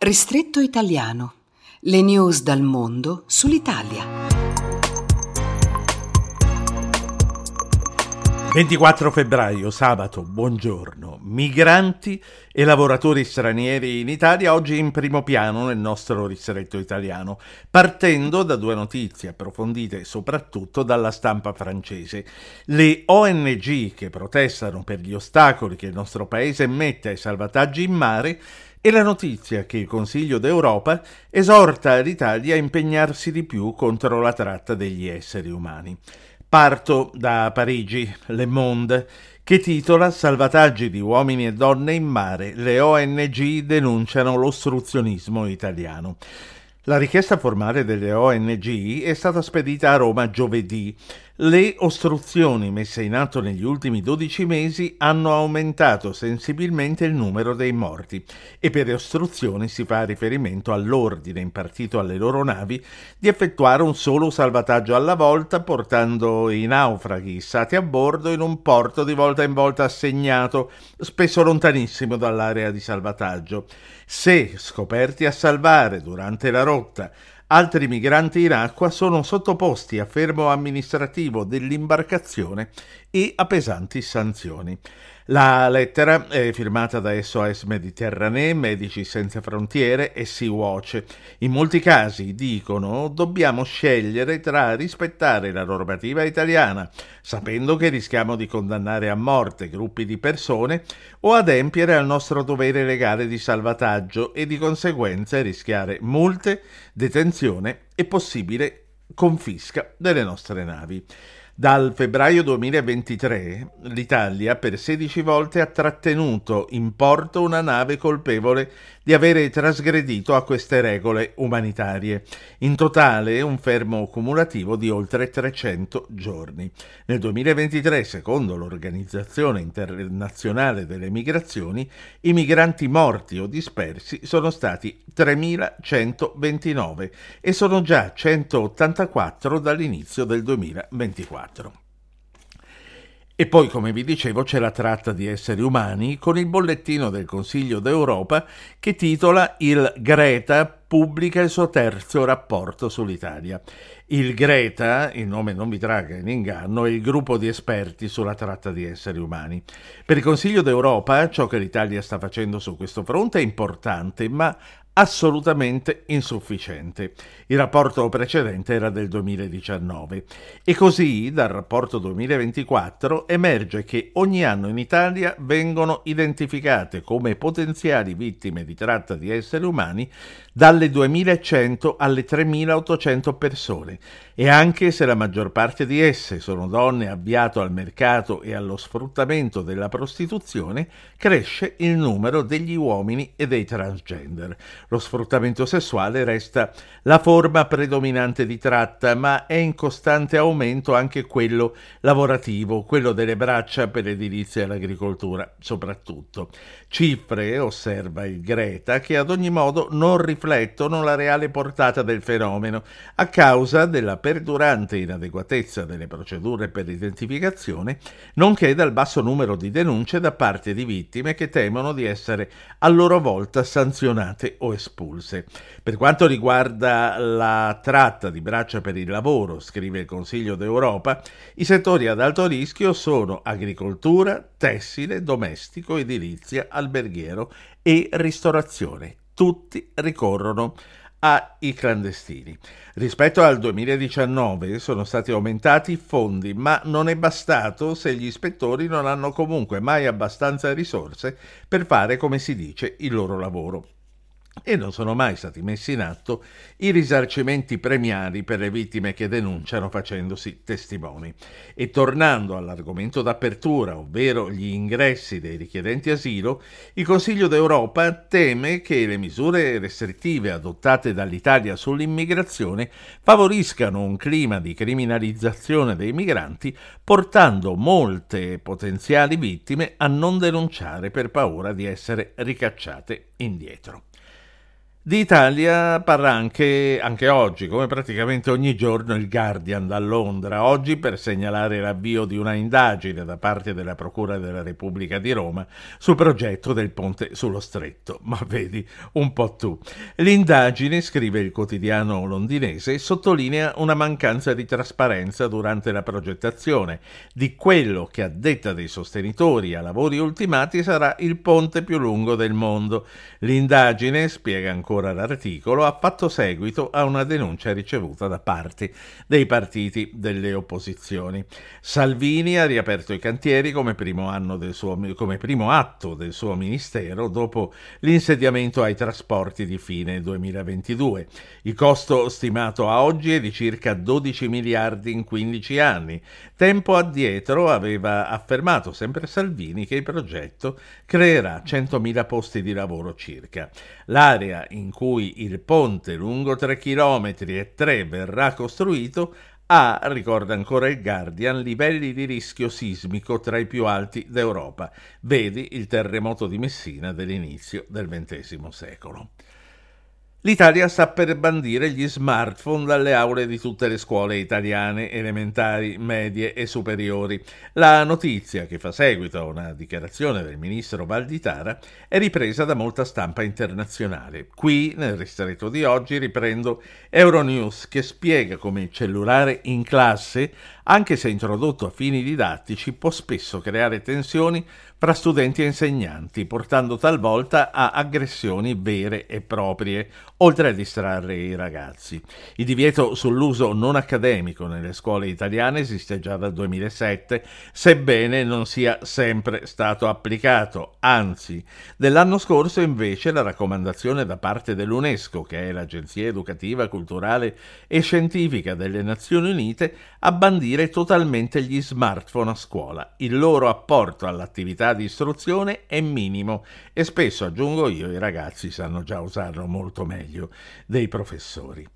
Ristretto italiano. Le news dal mondo sull'Italia. 24 febbraio, sabato, buongiorno. Migranti e lavoratori stranieri in Italia oggi in primo piano nel nostro ristretto italiano, partendo da due notizie approfondite soprattutto dalla stampa francese. Le ONG che protestano per gli ostacoli che il nostro paese mette ai salvataggi in mare e la notizia che il Consiglio d'Europa esorta l'Italia a impegnarsi di più contro la tratta degli esseri umani. Parto da Parigi, Le Monde, che titola Salvataggi di uomini e donne in mare, le ONG denunciano l'ostruzionismo italiano. La richiesta formale delle ONG è stata spedita a Roma giovedì. Le ostruzioni messe in atto negli ultimi 12 mesi hanno aumentato sensibilmente il numero dei morti e per ostruzioni si fa riferimento all'ordine impartito alle loro navi di effettuare un solo salvataggio alla volta portando i naufraghi stati a bordo in un porto di volta in volta assegnato, spesso lontanissimo dall'area di salvataggio. Se scoperti a salvare durante la rotta altri migranti in acqua sono sottoposti a fermo amministrativo dell'imbarcazione e a pesanti sanzioni. La lettera è firmata da SOS Mediterranee, Medici Senza Frontiere e Sea-Watch. In molti casi dicono dobbiamo scegliere tra rispettare la normativa italiana, sapendo che rischiamo di condannare a morte gruppi di persone, o adempiere al nostro dovere legale di salvataggio e di conseguenza rischiare multe, detenzione e possibile confisca delle nostre navi. Dal febbraio 2023 l'Italia per 16 volte ha trattenuto in porto una nave colpevole di avere trasgredito a queste regole umanitarie. In totale un fermo cumulativo di oltre 300 giorni. Nel 2023, secondo l'Organizzazione Internazionale delle Migrazioni, i migranti morti o dispersi sono stati 3.129 e sono già 184 dall'inizio del 2024. E poi, come vi dicevo, c'è la tratta di esseri umani con il bollettino del Consiglio d'Europa che titola Il Greta pubblica il suo terzo rapporto sull'Italia. Il Greta, il nome non vi traga in inganno, è il gruppo di esperti sulla tratta di esseri umani. Per il Consiglio d'Europa ciò che l'Italia sta facendo su questo fronte è importante, ma assolutamente insufficiente. Il rapporto precedente era del 2019 e così dal rapporto 2024 emerge che ogni anno in Italia vengono identificate come potenziali vittime di tratta di esseri umani dalle 2100 alle 3800 persone e anche se la maggior parte di esse sono donne avviate al mercato e allo sfruttamento della prostituzione, cresce il numero degli uomini e dei transgender. Lo sfruttamento sessuale resta la forma predominante di tratta, ma è in costante aumento anche quello lavorativo, quello delle braccia per l'edilizia e l'agricoltura soprattutto. Cifre, osserva il Greta, che ad ogni modo non riflettono la reale portata del fenomeno a causa della perdurante inadeguatezza delle procedure per l'identificazione, nonché dal basso numero di denunce da parte di vittime che temono di essere a loro volta sanzionate o espulse. Per quanto riguarda la tratta di braccia per il lavoro, scrive il Consiglio d'Europa, i settori ad alto rischio sono agricoltura, tessile, domestico, edilizia, alberghiero e ristorazione. Tutti ricorrono ai clandestini. Rispetto al 2019 sono stati aumentati i fondi, ma non è bastato se gli ispettori non hanno comunque mai abbastanza risorse per fare, come si dice, il loro lavoro e non sono mai stati messi in atto i risarcimenti premiali per le vittime che denunciano facendosi testimoni. E tornando all'argomento d'apertura, ovvero gli ingressi dei richiedenti asilo, il Consiglio d'Europa teme che le misure restrittive adottate dall'Italia sull'immigrazione favoriscano un clima di criminalizzazione dei migranti, portando molte potenziali vittime a non denunciare per paura di essere ricacciate indietro. Di Italia parla anche, anche, oggi, come praticamente ogni giorno, il Guardian da Londra, oggi per segnalare l'avvio di una indagine da parte della Procura della Repubblica di Roma sul progetto del ponte sullo stretto. Ma vedi, un po' tu. L'indagine, scrive il quotidiano londinese, sottolinea una mancanza di trasparenza durante la progettazione di quello che a detta dei sostenitori a lavori ultimati sarà il ponte più lungo del mondo. L'indagine, spiega ancora ancora l'articolo, ha fatto seguito a una denuncia ricevuta da parte dei partiti delle opposizioni. Salvini ha riaperto i cantieri come primo, suo, come primo atto del suo ministero dopo l'insediamento ai trasporti di fine 2022. Il costo stimato a oggi è di circa 12 miliardi in 15 anni. Tempo addietro aveva affermato sempre Salvini che il progetto creerà 100.000 posti di lavoro circa. L'area in cui il ponte lungo 3 km e 3 verrà costruito ha, ricorda ancora il Guardian, livelli di rischio sismico tra i più alti d'Europa. Vedi il terremoto di Messina dell'inizio del XX secolo. L'Italia sta per bandire gli smartphone dalle aule di tutte le scuole italiane, elementari, medie e superiori. La notizia, che fa seguito a una dichiarazione del ministro Valditara, è ripresa da molta stampa internazionale. Qui, nel ristretto di oggi, riprendo Euronews che spiega come il cellulare in classe, anche se introdotto a fini didattici, può spesso creare tensioni fra studenti e insegnanti, portando talvolta a aggressioni vere e proprie, oltre a distrarre i ragazzi. Il divieto sull'uso non accademico nelle scuole italiane esiste già dal 2007, sebbene non sia sempre stato applicato, anzi, dell'anno scorso invece la raccomandazione da parte dell'UNESCO, che è l'Agenzia Educativa, Culturale e Scientifica delle Nazioni Unite, a bandire totalmente gli smartphone a scuola. Il loro apporto all'attività di istruzione è minimo e spesso, aggiungo io, i ragazzi sanno già usarlo molto meglio dei professori.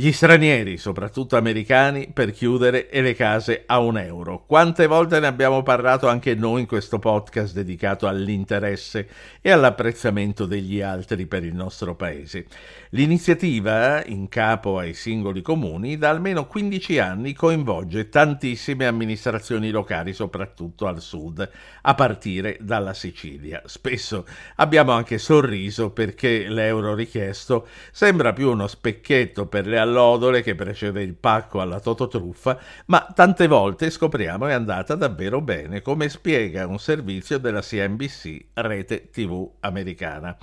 Gli stranieri, soprattutto americani, per chiudere e le case a un euro. Quante volte ne abbiamo parlato anche noi in questo podcast dedicato all'interesse e all'apprezzamento degli altri per il nostro paese. L'iniziativa, in capo ai singoli comuni, da almeno 15 anni coinvolge tantissime amministrazioni locali, soprattutto al sud, a partire dalla Sicilia. Spesso abbiamo anche sorriso perché l'euro richiesto sembra più uno specchietto per le allodole che precede il pacco alla tototruffa, ma tante volte scopriamo è andata davvero bene, come spiega un servizio della CNBC, rete TV americana.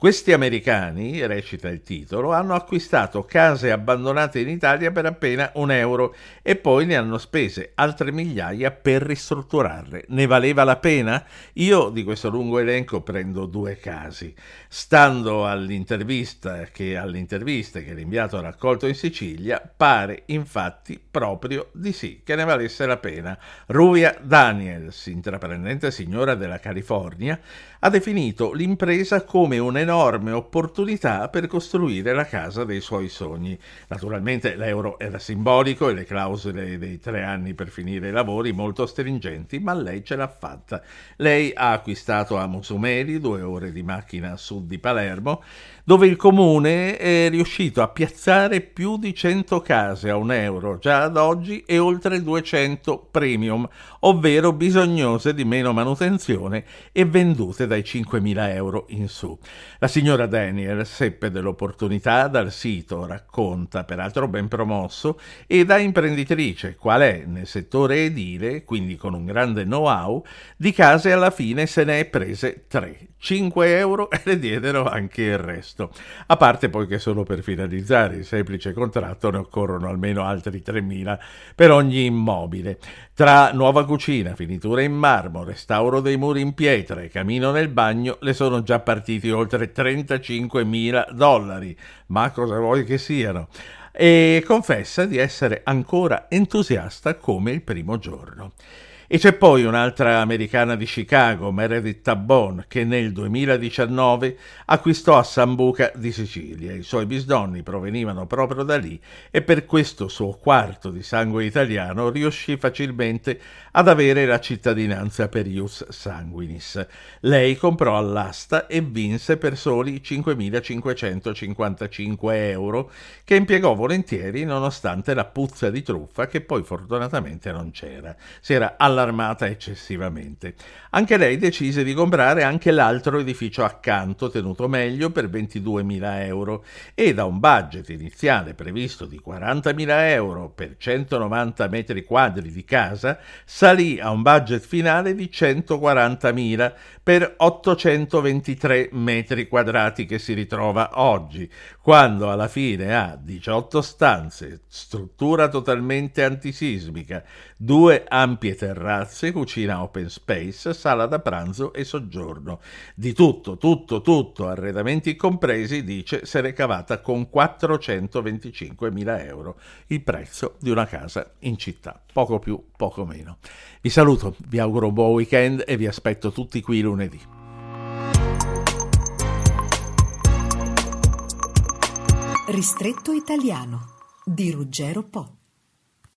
Questi americani, recita il titolo, hanno acquistato case abbandonate in Italia per appena un euro e poi ne hanno spese altre migliaia per ristrutturarle. Ne valeva la pena? Io di questo lungo elenco prendo due casi. Stando all'intervista che, all'intervista che l'inviato ha raccolto in Sicilia, pare infatti proprio di sì, che ne valesse la pena. Ruvia Daniels, intraprendente signora della California, ha definito l'impresa come un'enorme opportunità per costruire la casa dei suoi sogni. Naturalmente l'euro era simbolico e le clausole dei tre anni per finire i lavori molto stringenti, ma lei ce l'ha fatta. Lei ha acquistato a Musumeri, due ore di macchina a sud di Palermo, dove il comune è riuscito a piazzare più di 100 case a un euro già ad oggi e oltre 200 premium, ovvero bisognose di meno manutenzione e vendute dai 5.000 euro in su. La signora Daniel seppe dell'opportunità dal sito, racconta, peraltro ben promosso, e da imprenditrice, qual è nel settore edile, quindi con un grande know-how, di case alla fine se ne è prese tre. 5 euro e le diedero anche il resto. A parte poi che solo per finalizzare il semplice contratto ne occorrono almeno altri 3.000 per ogni immobile. Tra nuova cucina, finitura in marmo, restauro dei muri in pietra e camino nel bagno le sono già partiti oltre 35.000 dollari. Ma cosa vuoi che siano? E confessa di essere ancora entusiasta come il primo giorno. E c'è poi un'altra americana di Chicago, Meredith Tabon, che nel 2019 acquistò a Sambuca di Sicilia. I suoi bisnonni provenivano proprio da lì e per questo suo quarto di sangue italiano riuscì facilmente ad avere la cittadinanza per ius sanguinis. Lei comprò all'asta e vinse per soli 5.555 euro, che impiegò volentieri nonostante la puzza di truffa che poi fortunatamente non c'era. Si era alla allarmata eccessivamente. Anche lei decise di comprare anche l'altro edificio accanto, tenuto meglio, per 22.000 euro e da un budget iniziale previsto di 40.000 euro per 190 metri quadri di casa salì a un budget finale di 140.000 per 823 metri quadrati che si ritrova oggi, quando alla fine ha 18 stanze, struttura totalmente antisismica, due ampie terrazze, cucina open space, sala da pranzo e soggiorno. Di tutto, tutto, tutto, arredamenti compresi, dice, se l'è cavata con 425.000 euro, il prezzo di una casa in città, poco più, poco meno. Vi saluto, vi auguro un buon weekend e vi aspetto tutti qui lunedì. Ristretto italiano di Ruggero Po.